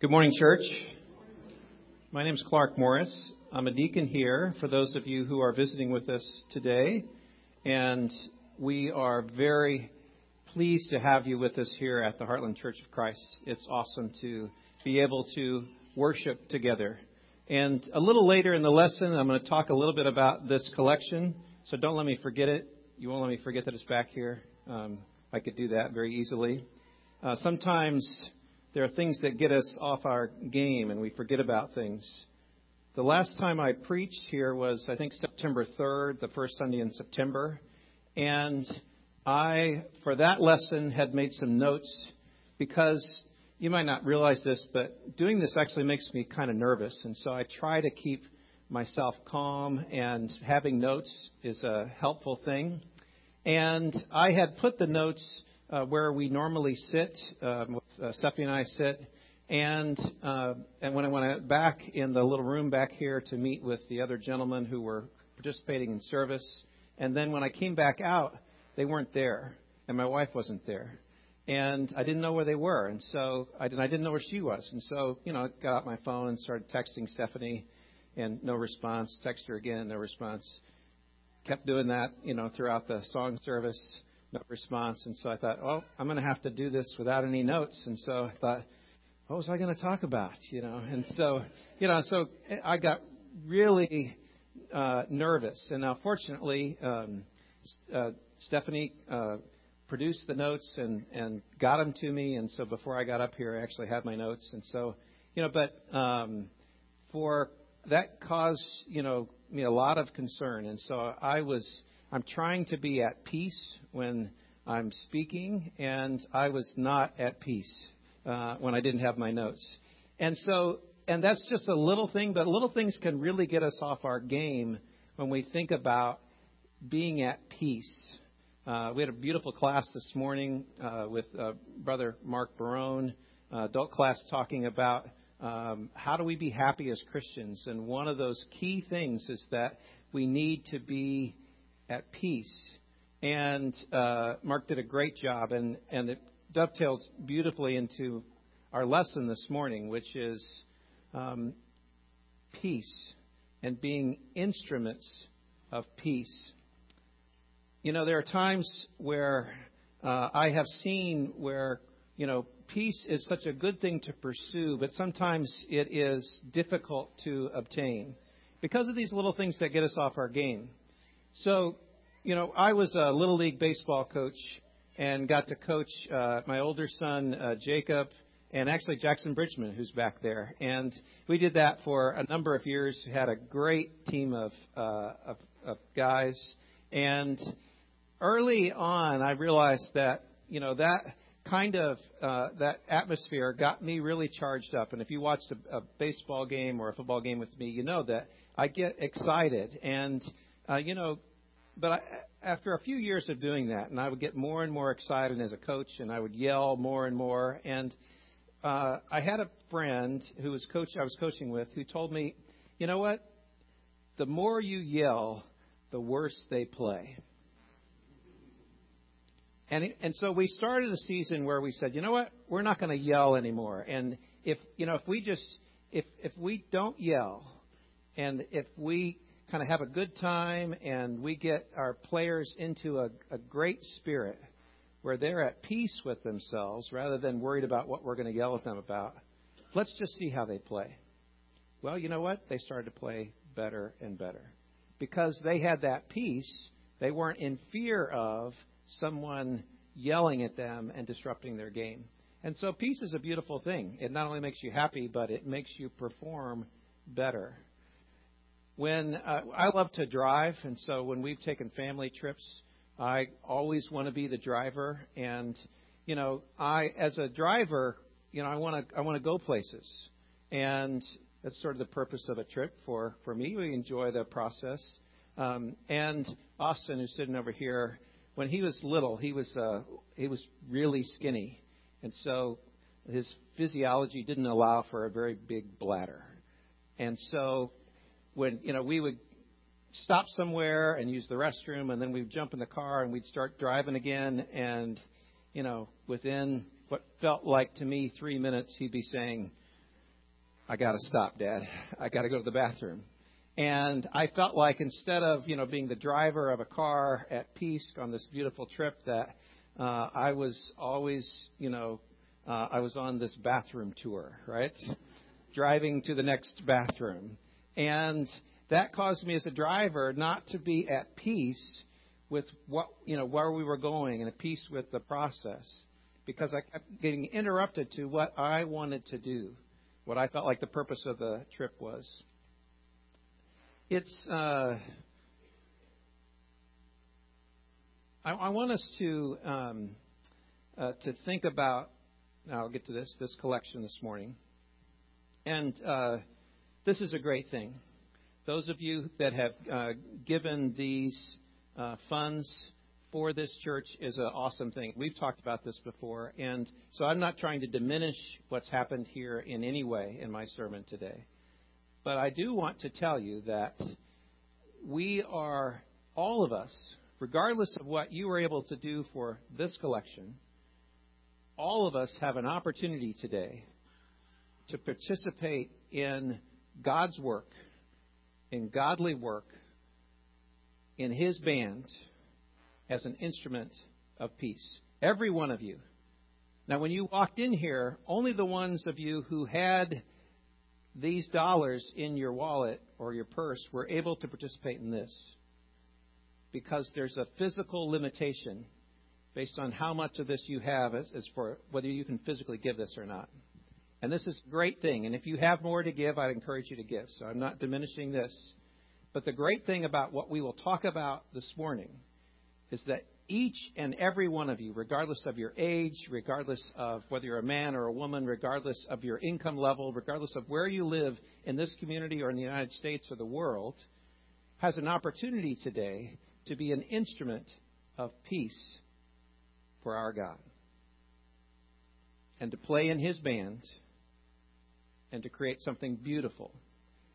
Good morning, church. My name is Clark Morris. I'm a deacon here for those of you who are visiting with us today. And we are very pleased to have you with us here at the Heartland Church of Christ. It's awesome to be able to worship together. And a little later in the lesson, I'm going to talk a little bit about this collection. So don't let me forget it. You won't let me forget that it's back here. Um, I could do that very easily. Uh, sometimes there are things that get us off our game and we forget about things. The last time I preached here was, I think, September 3rd, the first Sunday in September. And I, for that lesson, had made some notes because you might not realize this, but doing this actually makes me kind of nervous. And so I try to keep myself calm, and having notes is a helpful thing. And I had put the notes uh, where we normally sit, uh, uh, Stephanie and I sit. And uh, and when I went back in the little room back here to meet with the other gentlemen who were participating in service, and then when I came back out, they weren't there, and my wife wasn't there, and I didn't know where they were, and so I didn't I didn't know where she was, and so you know I got out my phone and started texting Stephanie, and no response. Text her again, no response. Kept doing that, you know, throughout the song service no response. And so I thought, oh, I'm going to have to do this without any notes. And so I thought, what was I going to talk about? You know, and so, you know, so I got really uh, nervous. And now, fortunately, um, uh, Stephanie uh, produced the notes and and got them to me. And so before I got up here, I actually had my notes. And so, you know, but um, for that caused you know me a lot of concern. And so I was I'm trying to be at peace when I'm speaking, and I was not at peace uh, when I didn't have my notes. And so, and that's just a little thing, but little things can really get us off our game when we think about being at peace. Uh, we had a beautiful class this morning uh, with uh, Brother Mark Barone, uh, adult class, talking about um, how do we be happy as Christians. And one of those key things is that we need to be at peace. And uh, Mark did a great job, and, and it dovetails beautifully into our lesson this morning, which is um, peace and being instruments of peace. You know, there are times where uh, I have seen where, you know, peace is such a good thing to pursue, but sometimes it is difficult to obtain because of these little things that get us off our game. So, you know, I was a little league baseball coach and got to coach uh, my older son uh, Jacob and actually Jackson Bridgman, who's back there. And we did that for a number of years. Had a great team of uh, of, of guys. And early on, I realized that you know that kind of uh, that atmosphere got me really charged up. And if you watched a, a baseball game or a football game with me, you know that I get excited and uh, you know, but I, after a few years of doing that, and I would get more and more excited as a coach, and I would yell more and more. And uh, I had a friend who was coach I was coaching with who told me, you know what? The more you yell, the worse they play. And and so we started a season where we said, you know what? We're not going to yell anymore. And if you know if we just if if we don't yell, and if we kind of have a good time and we get our players into a, a great spirit where they're at peace with themselves rather than worried about what we're going to yell at them about. Let's just see how they play. Well, you know what? They started to play better and better. Because they had that peace, they weren't in fear of someone yelling at them and disrupting their game. And so peace is a beautiful thing. It not only makes you happy, but it makes you perform better when uh, I love to drive, and so when we've taken family trips, I always want to be the driver. And you know, I as a driver, you know, I want to I want to go places, and that's sort of the purpose of a trip for for me. We enjoy the process. Um, and Austin, who's sitting over here, when he was little, he was uh, he was really skinny, and so his physiology didn't allow for a very big bladder. And so when you know we would stop somewhere and use the restroom, and then we'd jump in the car and we'd start driving again. And you know, within what felt like to me three minutes, he'd be saying, I got to stop, Dad. I got to go to the bathroom. And I felt like instead of, you know, being the driver of a car at peace on this beautiful trip that uh, I was always, you know, uh, I was on this bathroom tour, right? Driving to the next bathroom. And that caused me as a driver not to be at peace with what, you know, where we were going and at peace with the process because I kept getting interrupted to what I wanted to do, what I felt like the purpose of the trip was. It's, uh, I, I want us to, um, uh, to think about, now I'll get to this, this collection this morning. And uh, this is a great thing. Those of you that have uh, given these uh, funds for this church is an awesome thing. We've talked about this before, and so I'm not trying to diminish what's happened here in any way in my sermon today. But I do want to tell you that we are, all of us, regardless of what you were able to do for this collection, all of us have an opportunity today to participate in God's work, in godly work, in His band as an instrument of peace. Every one of you. Now, when you walked in here, only the ones of you who had these dollars in your wallet or your purse were able to participate in this because there's a physical limitation based on how much of this you have as, as for whether you can physically give this or not. And this is a great thing. And if you have more to give, I'd encourage you to give. So I'm not diminishing this. But the great thing about what we will talk about this morning is that each and every one of you, regardless of your age, regardless of whether you're a man or a woman, regardless of your income level, regardless of where you live in this community or in the United States or the world, has an opportunity today to be an instrument of peace for our God and to play in His band and to create something beautiful.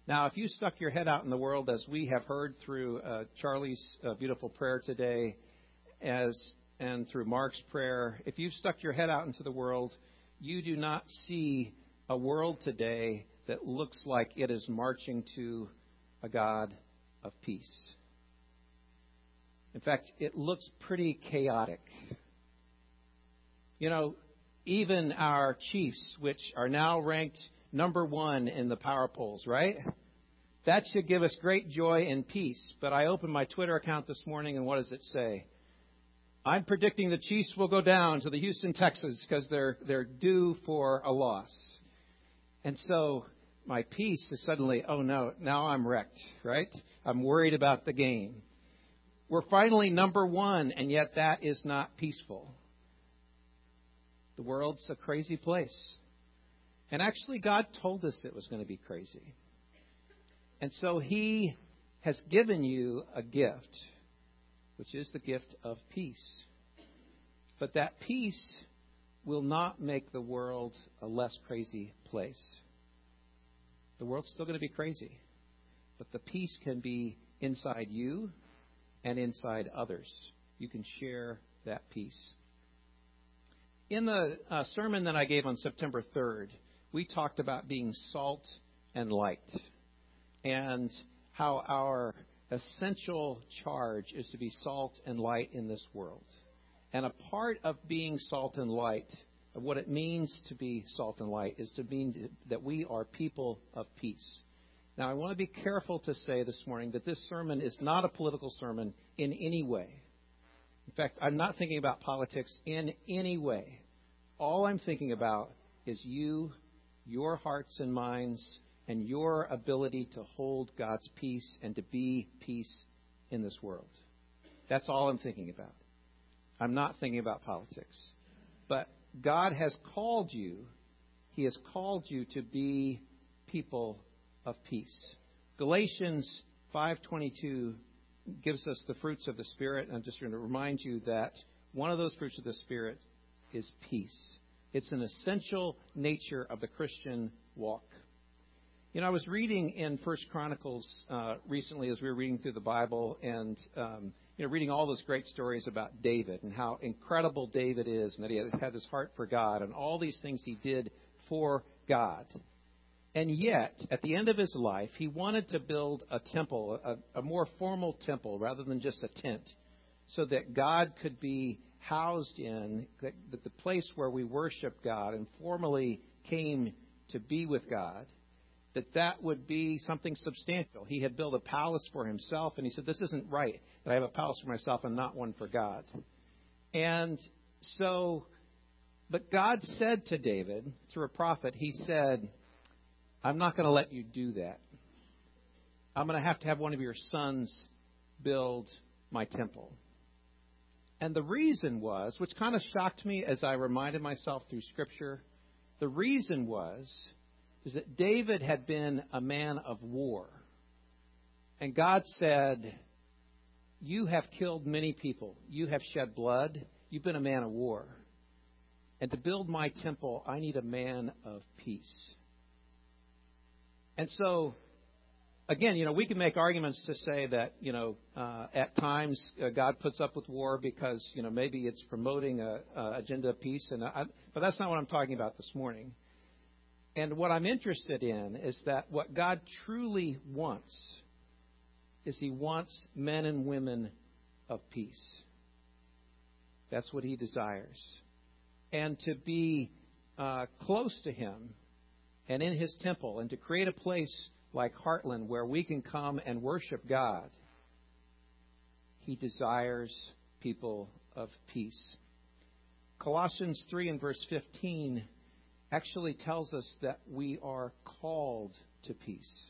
Now, if you stuck your head out in the world, as we have heard through uh, Charlie's uh, beautiful prayer today, as and through Mark's prayer, if you've stuck your head out into the world, you do not see a world today that looks like it is marching to a God of peace. In fact, it looks pretty chaotic. You know, even our chiefs, which are now ranked number one in the power polls, right? That should give us great joy and peace. But I opened my Twitter account this morning, and what does it say? I'm predicting the Chiefs will go down to the Houston Texans because they're they're due for a loss. And so my peace is suddenly, oh no, now I'm wrecked, right? I'm worried about the game. We're finally number one, and yet that is not peaceful. The world's a crazy place. And actually, God told us it was going to be crazy. And so He has given you a gift, which is the gift of peace. But that peace will not make the world a less crazy place. The world's still going to be crazy. But the peace can be inside you and inside others. You can share that peace. In the uh, sermon that I gave on September 3rd, we talked about being salt and light and how our essential charge is to be salt and light in this world. And a part of being salt and light, of what it means to be salt and light, is to mean that we are people of peace. Now, I want to be careful to say this morning that this sermon is not a political sermon in any way. In fact, I'm not thinking about politics in any way. All I'm thinking about is you, your hearts and minds, and your ability to hold God's peace and to be peace in this world. That's all I'm thinking about. I'm not thinking about politics. But God has called you, He has called you to be people of peace. Galatians 5:22 gives us the fruits of the spirit. I'm just going to remind you that one of those fruits of the spirit is peace. It's an essential nature of the Christian walk. You know, I was reading in First Chronicles uh, recently as we were reading through the Bible, and um, you know, reading all those great stories about David and how incredible David is, and that he had his heart for God, and all these things he did for God. And yet, at the end of his life, he wanted to build a temple, a, a more formal temple, rather than just a tent, so that God could be housed in, that, that the place where we worship God and formally came to be with God, that that would be something substantial. He had built a palace for himself, and he said, This isn't right that I have a palace for myself and not one for God. And so, but God said to David, through a prophet, He said, I'm not going to let you do that. I'm going to have to have one of your sons build my temple. And the reason was, which kind of shocked me as I reminded myself through Scripture, the reason was is that David had been a man of war. And God said, You have killed many people. You have shed blood. You've been a man of war. And to build my temple, I need a man of peace. And so again, you know, we can make arguments to say that, you know, uh, at times uh, God puts up with war because, you know, maybe it's promoting a, a agenda of peace, and I, but that's not what I'm talking about this morning. And what I'm interested in is that what God truly wants is He wants men and women of peace. That's what He desires, and to be uh, close to Him and in His temple, and to create a place like Heartland where we can come and worship God. He desires people of peace. Colossians 3 and verse 15 actually tells us that we are called to peace.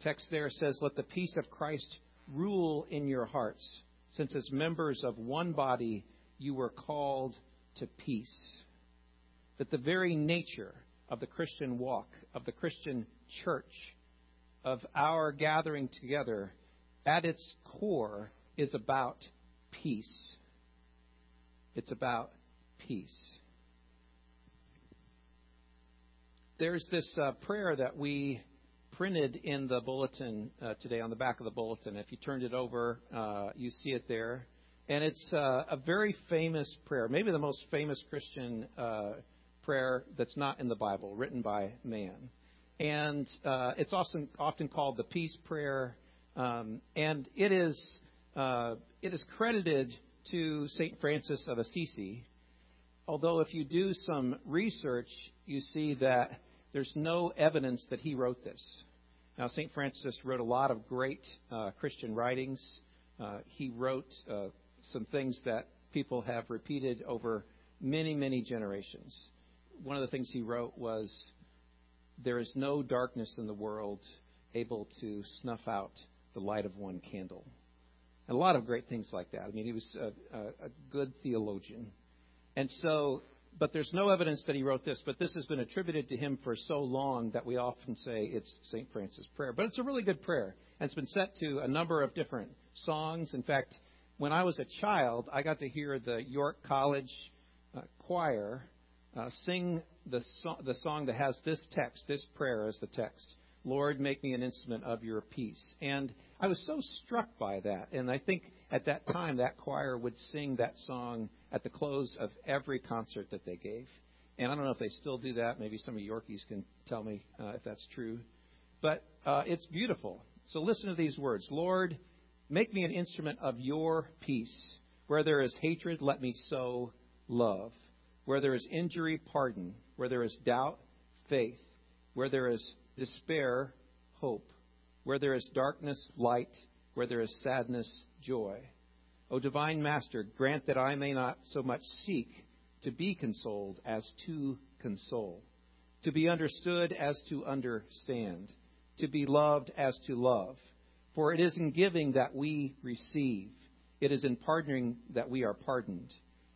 Text there says, Let the peace of Christ rule in your hearts, since as members of one body you were called to peace. That the very nature of the Christian walk, of the Christian church, of our gathering together at its core is about peace. It's about peace. There's this uh, prayer that we printed in the bulletin uh, today on the back of the bulletin. If you turned it over, uh, you see it there. And it's uh, a very famous prayer, maybe the most famous Christian uh, prayer that's not in the Bible, written by man and uh, it's often often called the peace prayer, um, and it is uh, it is credited to Saint Francis of Assisi. Although if you do some research, you see that there's no evidence that he wrote this. Now, Saint Francis wrote a lot of great uh, Christian writings. Uh, he wrote uh, some things that people have repeated over many, many generations. One of the things he wrote was there is no darkness in the world able to snuff out the light of one candle. And a lot of great things like that. I mean, he was a, a, a good theologian. And so, but there's no evidence that he wrote this, but this has been attributed to him for so long that we often say it's St. Francis' prayer. But it's a really good prayer. And it's been set to a number of different songs. In fact, when I was a child, I got to hear the York College uh, choir uh, sing the, so- the song that has this text, this prayer as the text. Lord, make me an instrument of your peace. And I was so struck by that. And I think at that time, that choir would sing that song at the close of every concert that they gave. And I don't know if they still do that. Maybe some of Yorkies can tell me uh, if that's true. But uh, it's beautiful. So listen to these words Lord, make me an instrument of your peace. Where there is hatred, let me sow love. Where there is injury, pardon. Where there is doubt, faith. Where there is despair, hope. Where there is darkness, light. Where there is sadness, joy. O divine Master, grant that I may not so much seek to be consoled as to console, to be understood as to understand, to be loved as to love. For it is in giving that we receive, it is in pardoning that we are pardoned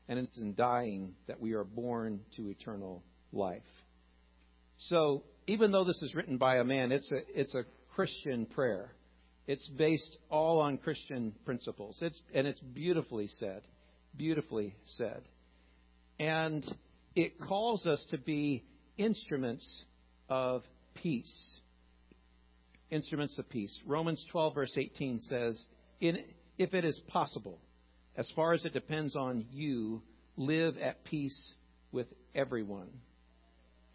and it's in dying that we are born to eternal life. So, even though this is written by a man, it's a, it's a Christian prayer. It's based all on Christian principles. It's, and it's beautifully said. Beautifully said. And it calls us to be instruments of peace. Instruments of peace. Romans 12, verse 18 says, If it is possible, as far as it depends on you, live at peace with everyone.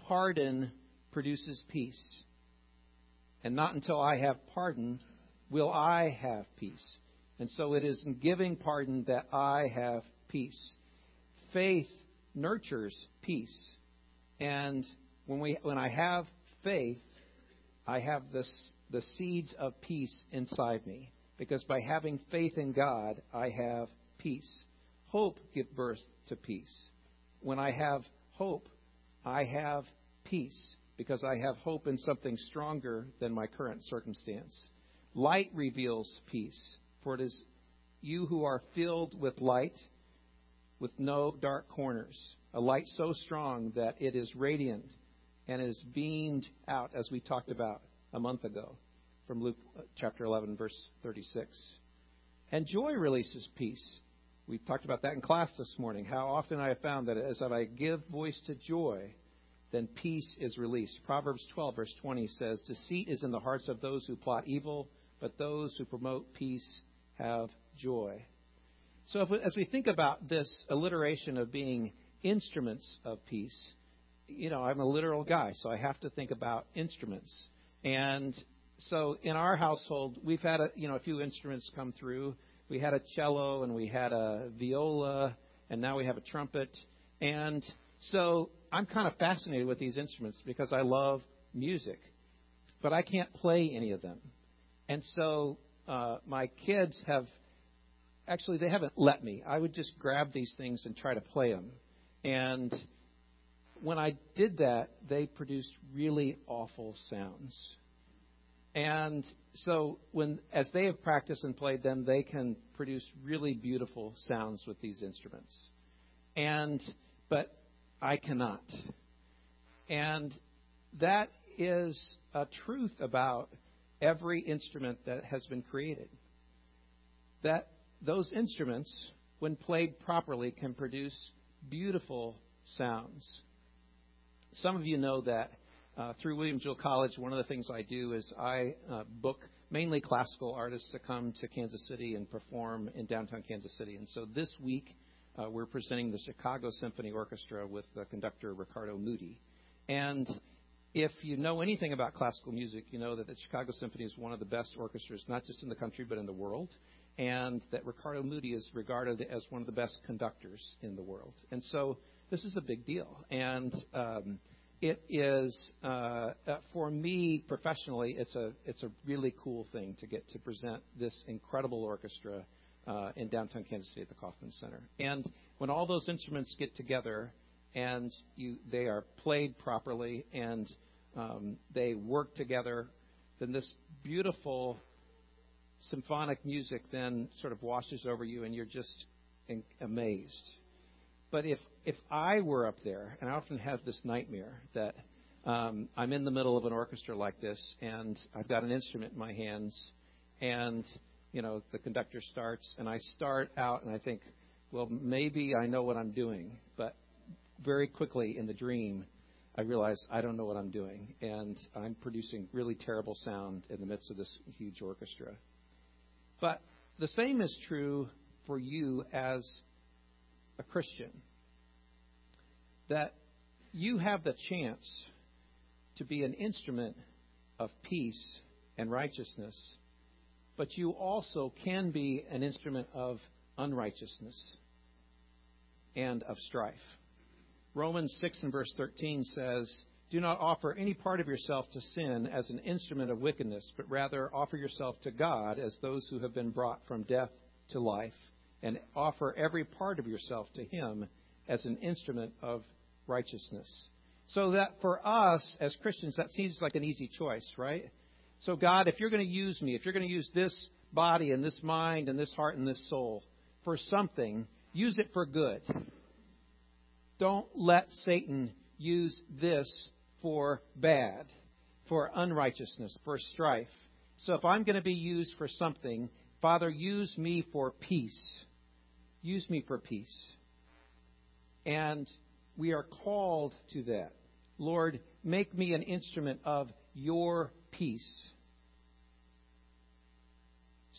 Pardon produces peace. And not until I have pardoned will I have peace. And so it is in giving pardon that I have peace. Faith nurtures peace. And when, we, when I have faith, I have this, the seeds of peace inside me. Because by having faith in God, I have peace. Hope gives birth to peace. When I have hope, I have peace because I have hope in something stronger than my current circumstance. Light reveals peace, for it is you who are filled with light, with no dark corners, a light so strong that it is radiant and is beamed out, as we talked about a month ago from Luke uh, chapter 11, verse 36. And joy releases peace. We talked about that in class this morning. How often I have found that as I give voice to joy, then peace is released. Proverbs 12, verse 20 says, Deceit is in the hearts of those who plot evil, but those who promote peace have joy. So, if, as we think about this alliteration of being instruments of peace, you know, I'm a literal guy, so I have to think about instruments. And so, in our household, we've had a, you know a few instruments come through. We had a cello, and we had a viola, and now we have a trumpet. And so, I'm kind of fascinated with these instruments because I love music, but I can't play any of them. And so uh, my kids have actually they haven't let me. I would just grab these things and try to play them. And when I did that, they produced really awful sounds. And so when as they have practiced and played them, they can produce really beautiful sounds with these instruments. And but I cannot. And that is a truth about every instrument that has been created. That those instruments, when played properly, can produce beautiful sounds. Some of you know that uh, through William Jewell College, one of the things I do is I uh, book mainly classical artists to come to Kansas City and perform in downtown Kansas City. And so this week, uh, we're presenting the Chicago Symphony Orchestra with the conductor Riccardo Muti. And if you know anything about classical music, you know that the Chicago Symphony is one of the best orchestras, not just in the country, but in the world. And that Riccardo Muti is regarded as one of the best conductors in the world. And so this is a big deal. And um, it is, uh, uh, for me professionally, it's a, it's a really cool thing to get to present this incredible orchestra uh, in downtown Kansas City at the Kauffman Center. And when all those instruments get together and you, they are played properly and um, they work together, then this beautiful symphonic music then sort of washes over you and you're just in, amazed. But if if I were up there, and I often have this nightmare that um, I'm in the middle of an orchestra like this, and I've got an instrument in my hands, and you know, the conductor starts, and I start out and I think, well, maybe I know what I'm doing. But very quickly in the dream, I realize I don't know what I'm doing, and I'm producing really terrible sound in the midst of this huge orchestra. But the same is true for you as a Christian. That you have the chance to be an instrument of peace and righteousness but you also can be an instrument of unrighteousness and of strife. Romans 6 and verse 13 says, Do not offer any part of yourself to sin as an instrument of wickedness, but rather offer yourself to God as those who have been brought from death to life, and offer every part of yourself to Him as an instrument of righteousness. So that for us as Christians, that seems like an easy choice, right? So, God, if you're going to use me, if you're going to use this body and this mind and this heart and this soul for something, use it for good. Don't let Satan use this for bad, for unrighteousness, for strife. So, if I'm going to be used for something, Father, use me for peace. Use me for peace. And we are called to that. Lord, make me an instrument of your peace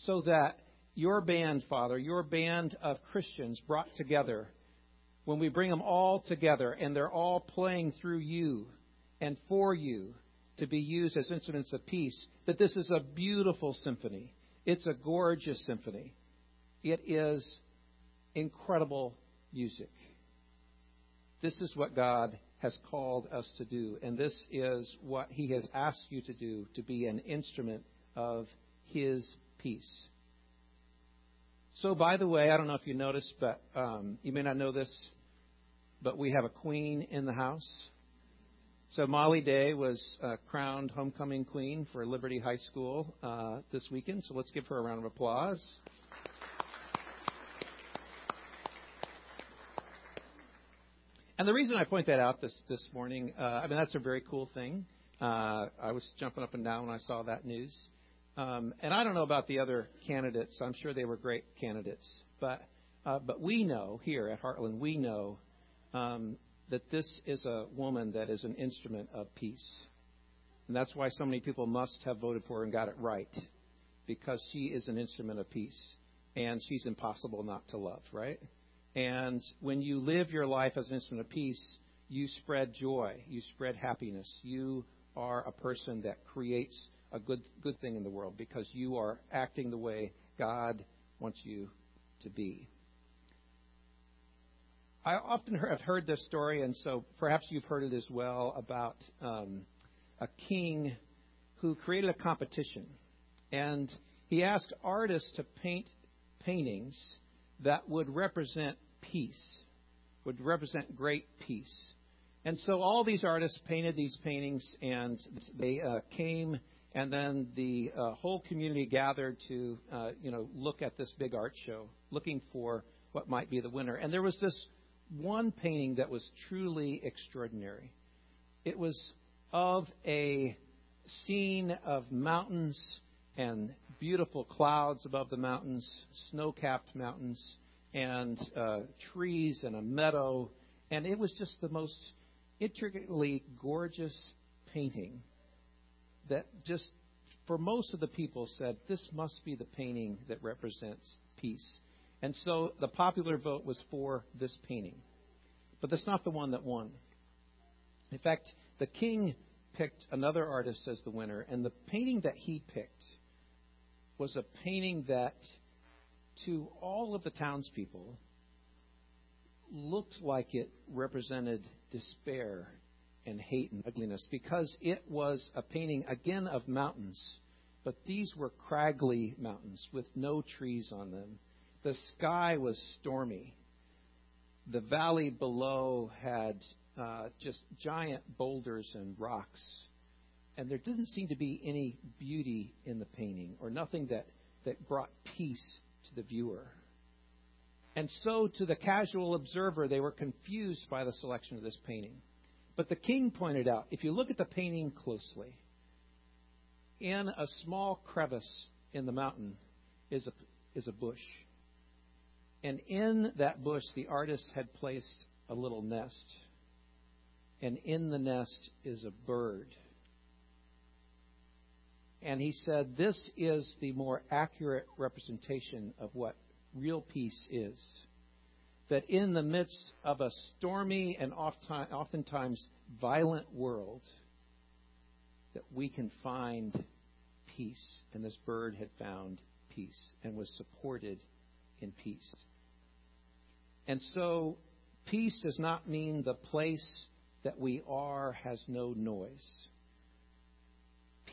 so that your band, Father, your band of Christians brought together, when we bring them all together and they're all playing through you and for you to be used as instruments of peace, that this is a beautiful symphony. It's a gorgeous symphony. It is incredible music. This is what God has called us to do, and this is what He has asked you to do to be an instrument of His peace. So, by the way, I don't know if you noticed, but um, you may not know this, but we have a queen in the house. So, Molly Day was uh, crowned homecoming queen for Liberty High School uh, this weekend. So, let's give her a round of applause. And the reason I point that out this this morning, uh, I mean that's a very cool thing. Uh, I was jumping up and down when I saw that news, um, and I don't know about the other candidates. I'm sure they were great candidates, but uh, but we know here at Heartland, we know um, that this is a woman that is an instrument of peace, and that's why so many people must have voted for her and got it right, because she is an instrument of peace, and she's impossible not to love, right? And when you live your life as an instrument of peace, you spread joy, you spread happiness. You are a person that creates a good good thing in the world because you are acting the way God wants you to be. I often have heard this story, and so perhaps you've heard it as well about um, a king who created a competition, and he asked artists to paint paintings that would represent peace, would represent great peace. And so all these artists painted these paintings, and they uh, came, and then the uh, whole community gathered to, uh, you know, look at this big art show, looking for what might be the winner. And there was this one painting that was truly extraordinary. It was of a scene of mountains and beautiful clouds above the mountains, snow capped mountains, and uh, trees and a meadow. And it was just the most intricately gorgeous painting that just, for most of the people, said this must be the painting that represents peace. And so the popular vote was for this painting. But that's not the one that won. In fact, the king picked another artist as the winner, and the painting that he picked was a painting that, to all of the townspeople, looked like it represented despair and hate and ugliness because it was a painting, again, of mountains, but these were craggy mountains with no trees on them. The sky was stormy. The valley below had uh, just giant boulders and rocks and there didn't seem to be any beauty in the painting or nothing that, that brought peace to the viewer. And so, to the casual observer, they were confused by the selection of this painting. But the king pointed out if you look at the painting closely, in a small crevice in the mountain is a, is a bush. And in that bush, the artist had placed a little nest. And in the nest is a bird and he said, This is the more accurate representation of what real peace is. That in the midst of a stormy and oftentimes violent world, that we can find peace. And this bird had found peace and was supported in peace. And so, peace does not mean the place that we are has no noise.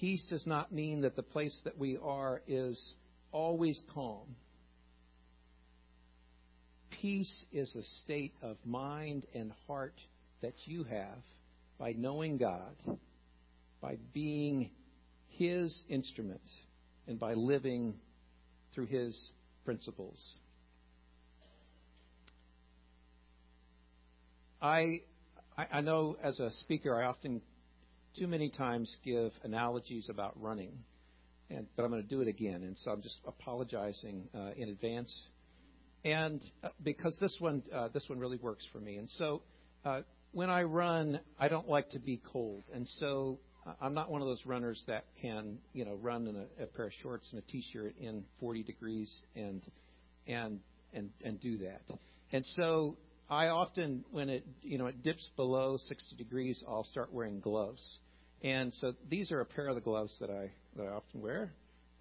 Peace does not mean that the place that we are is always calm. Peace is a state of mind and heart that you have by knowing God, by being His instrument, and by living through His principles. I, I know as a speaker, I often too many times give analogies about running, and, but I'm going to do it again, and so I'm just apologizing uh, in advance. And uh, because this one, uh, this one really works for me, and so uh, when I run, I don't like to be cold, and so uh, I'm not one of those runners that can, you know, run in a, a pair of shorts and a t-shirt in 40 degrees and and and and do that. And so I often, when it you know it dips below 60 degrees, I'll start wearing gloves And so these are a pair of the gloves that I, that I often wear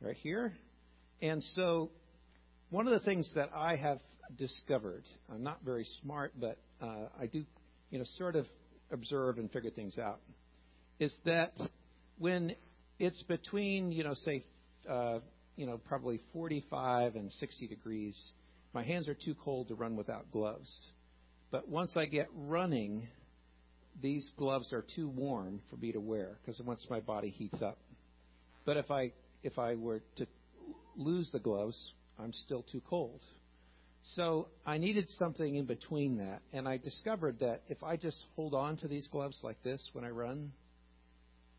right here. And so one of the things that I have discovered, I'm not very smart, but uh, I do, you know, sort of observe and figure things out, is that when it's between, you know, say, uh, you know, probably 45 and 60 degrees, my hands are too cold to run without gloves. But once I get running, these gloves are too warm for me to wear because once my body heats up. But if I if I were to lose the gloves, I'm still too cold. So I needed something in between that, and I discovered that if I just hold on to these gloves like this when I run,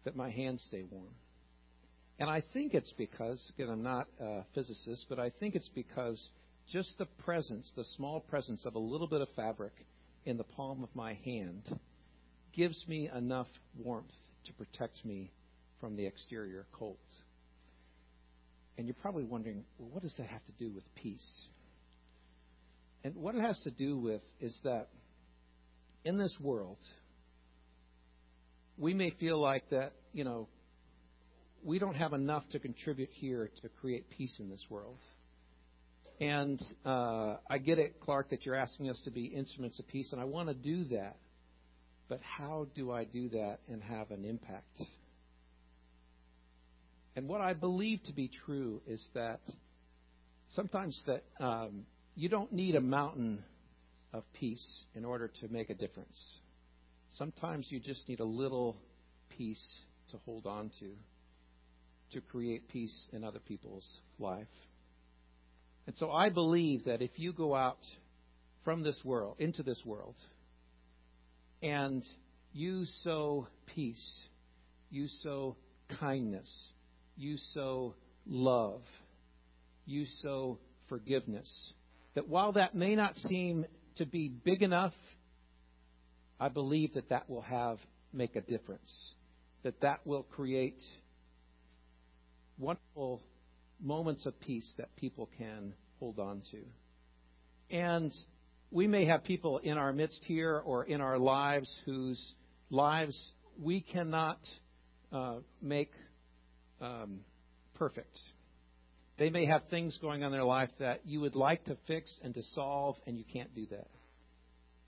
that my hands stay warm. And I think it's because, again, I'm not a physicist, but I think it's because just the presence, the small presence of a little bit of fabric in the palm of my hand gives me enough warmth to protect me from the exterior cold. And you're probably wondering, well, what does that have to do with peace? And what it has to do with is that in this world, we may feel like that, you know, we don't have enough to contribute here to create peace in this world. And uh, I get it, Clark, that you're asking us to be instruments of peace, and I want to do that. But how do I do that and have an impact? And what I believe to be true is that sometimes that um, you don't need a mountain of peace in order to make a difference. Sometimes you just need a little peace to hold on to, to create peace in other people's life. And so I believe that if you go out from this world, into this world, and you sow peace, you sow kindness, you sow love, you sow forgiveness. That while that may not seem to be big enough, I believe that that will have make a difference. That that will create wonderful moments of peace that people can hold on to. And we may have people in our midst here or in our lives whose lives we cannot uh, make um, perfect. They may have things going on in their life that you would like to fix and to solve, and you can't do that.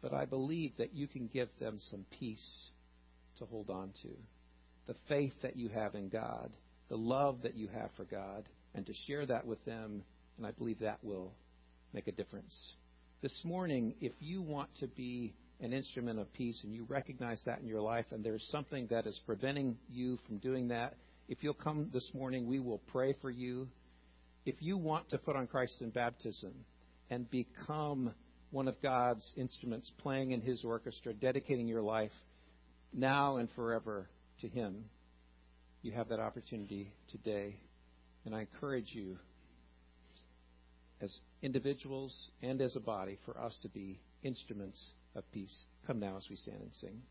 But I believe that you can give them some peace to hold on to. The faith that you have in God, the love that you have for God, and to share that with them, and I believe that will make a difference. This morning, if you want to be an instrument of peace and you recognize that in your life, and there's something that is preventing you from doing that, if you'll come this morning, we will pray for you. If you want to put on Christ in baptism and become one of God's instruments playing in His orchestra, dedicating your life now and forever to Him, you have that opportunity today. And I encourage you, as individuals and as a body, for us to be instruments of peace. Come now as we stand and sing.